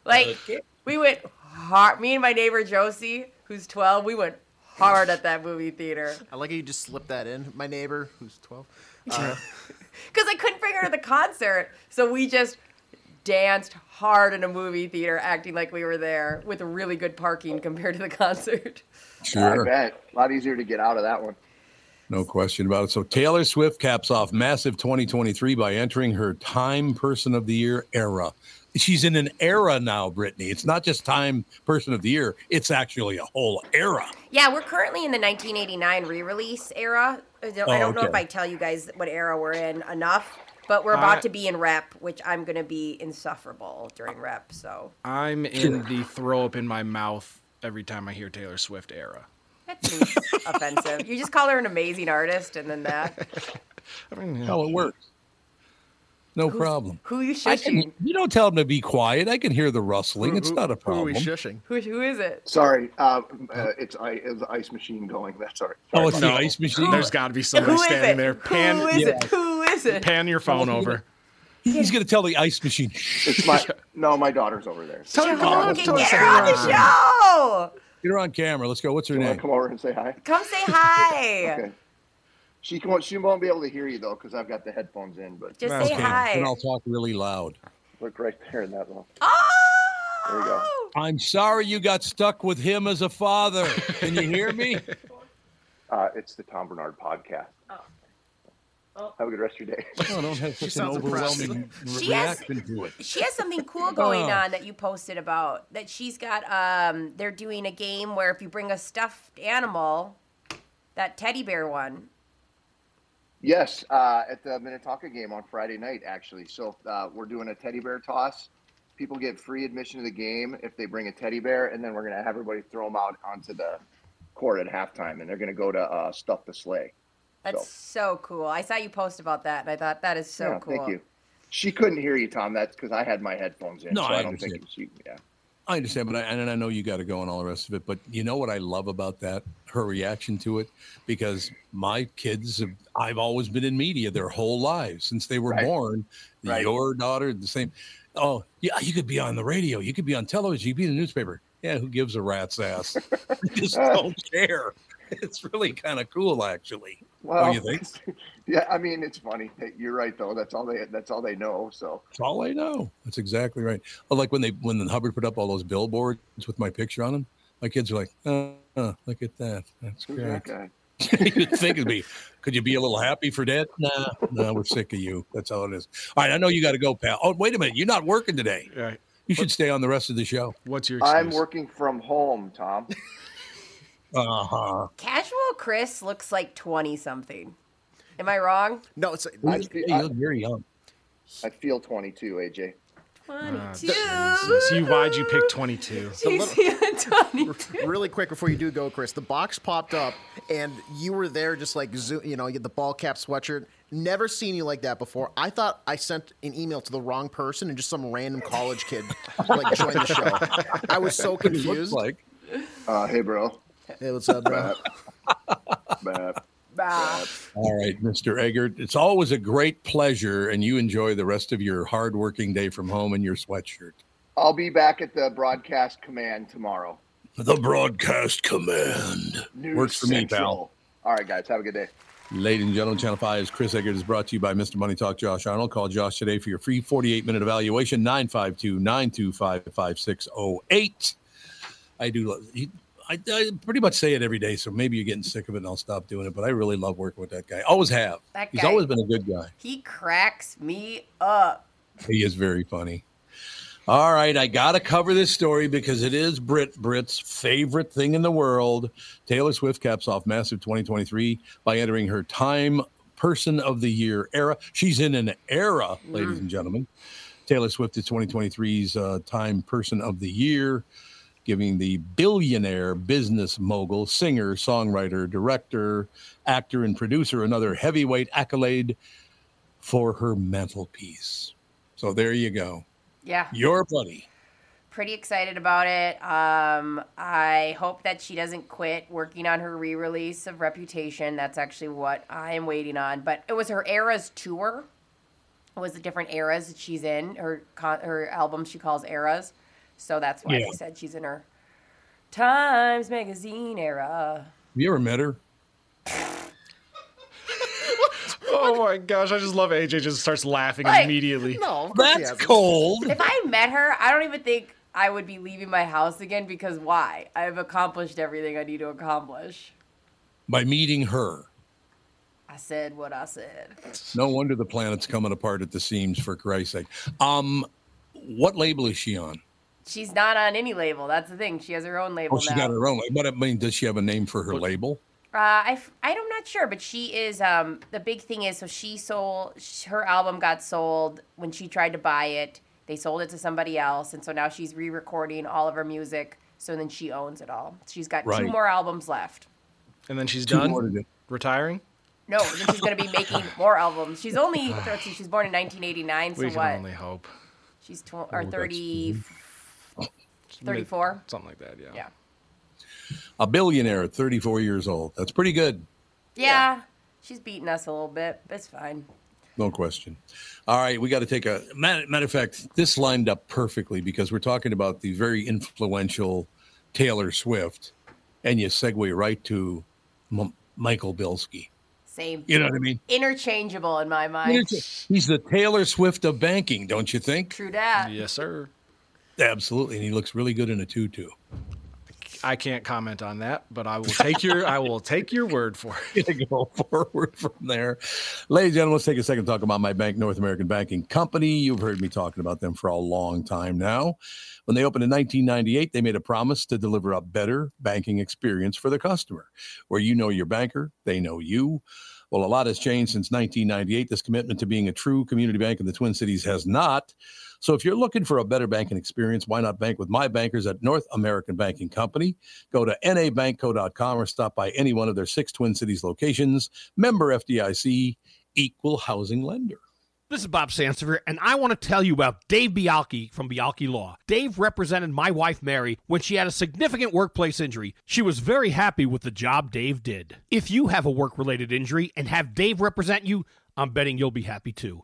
Like we went hard. Me and my neighbor Josie, who's 12, we went hard at that movie theater I like how you just slipped that in. My neighbor, who's 12. Uh, because I couldn't bring her to the concert, so we just danced hard in a movie theater, acting like we were there with really good parking compared to the concert. Sure. I bet. A lot easier to get out of that one. No question about it. So Taylor Swift caps off massive 2023 by entering her Time Person of the Year era. She's in an era now, Brittany. It's not just Time Person of the Year, it's actually a whole era. Yeah, we're currently in the 1989 re-release era. I don't, I Oh, don't know if. I tell you guys what era we're in enough, but we're about I- to be in rep, which I'm going to be insufferable during rep. So I'm in the throw up in my mouth every time I hear Taylor Swift era. that seems offensive. You just call her an amazing artist, and then that. I mean, How it works. No problem. Who are you I can- shushing? you don't tell them to be quiet. I can hear the rustling. Who- it's who- not a who are we shushing? Who, who is it? Sorry, uh, uh, it's I, it's the ice machine going. That's all right. Oh, it's about the that. ice machine. There's got to be Who somebody standing it? there. Pan, Who is yeah, it? Who is it? pan your phone over. He's going to tell the ice machine. It's my no, my daughter's over there. Joe, get, Come get her on the show. Get her on camera. Let's go. What's her You name? come over and say hi? Come say hi. Okay. She won't. She won't be able to hear you though because I've got the headphones in. But Just say hi. And I'll talk really loud. look right there in that little. Oh! There we go. I'm sorry you got stuck with him as a father. Can you hear me? Uh, it's the Tom Barnard podcast. Oh have a good rest of your day. Oh, don't have such an overwhelming re- She has- to it. She has something cool going Oh. on that you posted about. That she's got. Um, they're doing a game where if you bring a stuffed animal, that teddy bear one. Yes, uh, at the Minnetonka game on Friday night, actually. So uh, we're doing a teddy bear toss. People get free admission to the game if they bring a teddy bear, and then we're gonna have everybody throw them out onto the court at halftime, and they're gonna go to uh, stuff the sleigh. That's so. cool. I saw you post about that, and I thought that is so Yeah, cool. Thank you. She couldn't hear you, Tom. That's because I had my headphones in. No, so I I, don't think understand. she. Yeah. I understand, but I, and I know you got to go and all the rest of it. But you know what I love about that? Her reaction to it, because my kids, have, I've always been in media their whole lives since they were Right. born. Right. Your daughter, the same. Oh, yeah, you could be on the radio, you could be on television, you could be in the newspaper. Yeah, who gives a rat's ass? I just don't care. It's really kind of cool, actually. Well, you think? yeah. I mean, it's funny. You're right, though. That's all they. That's all they know. So. That's all I know. That's exactly right. Oh, like when they when the Hubbard put up all those billboards with my picture on them, my kids are like, "Oh, oh, look at that. That's Who's great." that? You'd think it'd be, could you be a little happy for that? Nah, no, we're sick of you. That's all it is. All right, I know you got to go, pal. Oh, wait a minute. You're not working today. Right. You should stay on the rest of the show. What's your I'm working from home, Tom. Uh huh. Casual Chris looks like twenty something. Am I wrong? No, it's I You feel, I, look very young. I feel 22, AJ. Twenty-two. So you, why'd you pick 22? She's feeling twenty-two. really quick before you do go, Chris. The box popped up, and you were there, just like zo- you know, you get the ball cap sweatshirt. Never seen you like that before. I thought I sent an email to the wrong person, and just some random college kid like joined the show. I was so confused. like. Uh, hey, bro. Hey, what's up, bro? Bad. Bah. All right, Mr. Egert. It's always a great pleasure, and you enjoy the rest of your hard-working day from home in your sweatshirt. I'll be back at the broadcast command tomorrow. The broadcast command News works for me, pal. All right, guys. Have a good day. Ladies and gentlemen, Channel 5's Chris Egert is brought to you by Mr. Money Talk Josh Arnold. Call Josh today for your free 48 minute evaluation, 952 925 5608. I do, love- he, I, I pretty much say it every day, so maybe you're getting sick of it and I'll stop doing it, but I really love working with that guy. Always have. That He's guy- always been a good guy. He cracks me up. He is very funny. All right, I got to cover this story because it is Brit Brit's favorite thing in the world. Taylor Swift caps off massive 2023 by entering her Time Person of the Year era. She's in an era, ladies and gentlemen. Taylor Swift is 2023's uh, Time Person of the Year, giving the billionaire business mogul, singer, songwriter, director, actor, and producer another heavyweight accolade for her mantelpiece. So there you go. Yeah. Your buddy. Pretty excited about it. Um, I hope that she doesn't quit working on her re-release of Reputation. That's actually what I am waiting on. But it was her Eras tour. It was the different eras that she's in. Her her album she calls Eras. So that's why Yeah. they said she's in her Times Magazine era. Have you ever met her? Oh my gosh, I just love AJ just starts laughing Like, immediately. No, That's cold. If I met her, I don't even think I would be leaving my house again because why? I've accomplished everything I need to accomplish. By meeting her. I said what I said. No wonder the planet's coming apart at the seams, for Christ's sake. Um, what label is she on? She's not on any label. That's the thing. She has her own label Oh, she now. got her own. But I mean, does she have a name for her label? Uh, I, f- I'm not sure, but she is. Um, the big thing is, so she sold her album got sold when she tried to buy it. They sold it to somebody else, and so now she's re-recording all of her music. So then she owns it all. She's got two more albums left. And then she's Two done more to do. retiring. No, then she's gonna be making more albums. She's only let's see, she's born in 1989. So we can what? only hope. She's tw- or that's- 30, 34. Something like that, yeah. Yeah. A billionaire at 34 years old. That's pretty good. Yeah, she's beating us a little bit. But it's fine. No question. All right, we got to take a matter, matter of fact. This lined up perfectly because we're talking about the very influential Taylor Swift, and you segue right to M- Michael Bilski. Same. You know what I mean? Interchangeable in my mind. He's the Taylor Swift of banking, don't you think? True that. Yes, sir. Absolutely, and he looks really good in a tutu. I can't comment on that, but I will take your I will take your word for it. Go forward from there. Ladies and gentlemen, let's take a second to talk about my bank, North American Banking Company. You've heard me talking about them for a long time now. When they opened in 1998, they made a promise to deliver a better banking experience for the customer, where you know your banker, they know you. Well, a lot has changed since 1998. This commitment to being a true community bank in the Twin Cities has not. So if you're looking for a better banking experience, why not bank with my bankers at North American Banking Company? Go to nabankco.com or stop by any one of their six Twin Cities locations. Member FDIC, equal housing lender. This is Bob Sansevere, and I want to tell you about Dave Bialke from Bialke Law. Dave represented my wife Mary when she had a significant workplace injury. She was very happy with the job Dave did. If you have a work related injury and have Dave represent you, I'm betting you'll be happy too.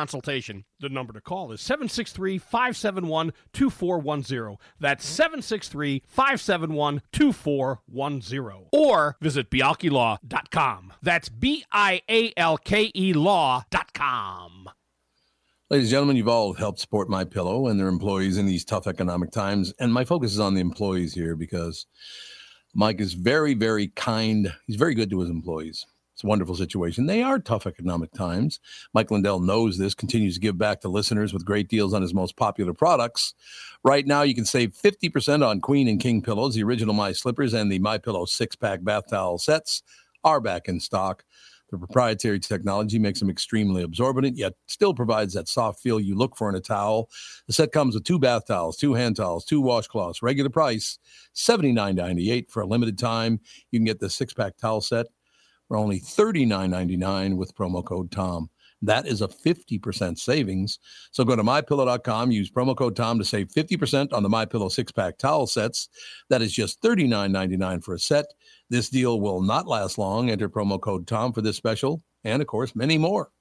consultation. The number to call is 763 571 2410. That's 763 571 2410. Or visit bialkelaw.com. That's B I A L K E law.com. Ladies and gentlemen, you've all helped support My Pillow and their employees in these tough economic times, and my focus is on the employees here because Mike is very, very kind. He's very good to his employees. It's a wonderful situation. They are tough economic times. Mike Lindell knows this, continues to give back to listeners with great deals on his most popular products. Right now, you can save 50% on Queen and King pillows. The original My Slippers and the My Pillow six pack bath towel sets are back in stock. The proprietary technology makes them extremely absorbent, yet still provides that soft feel you look for in a towel. The set comes with two bath towels, two hand towels, two washcloths. Regular price $79.98 for a limited time. You can get the six pack towel set for only $39.99 with promo code TOM. That is a 50% savings. So go to mypillow.com, use promo code TOM to save 50% on the MyPillow six pack towel sets. That is just $39.99 for a set. This deal will not last long. Enter promo code TOM for this special and, of course, many more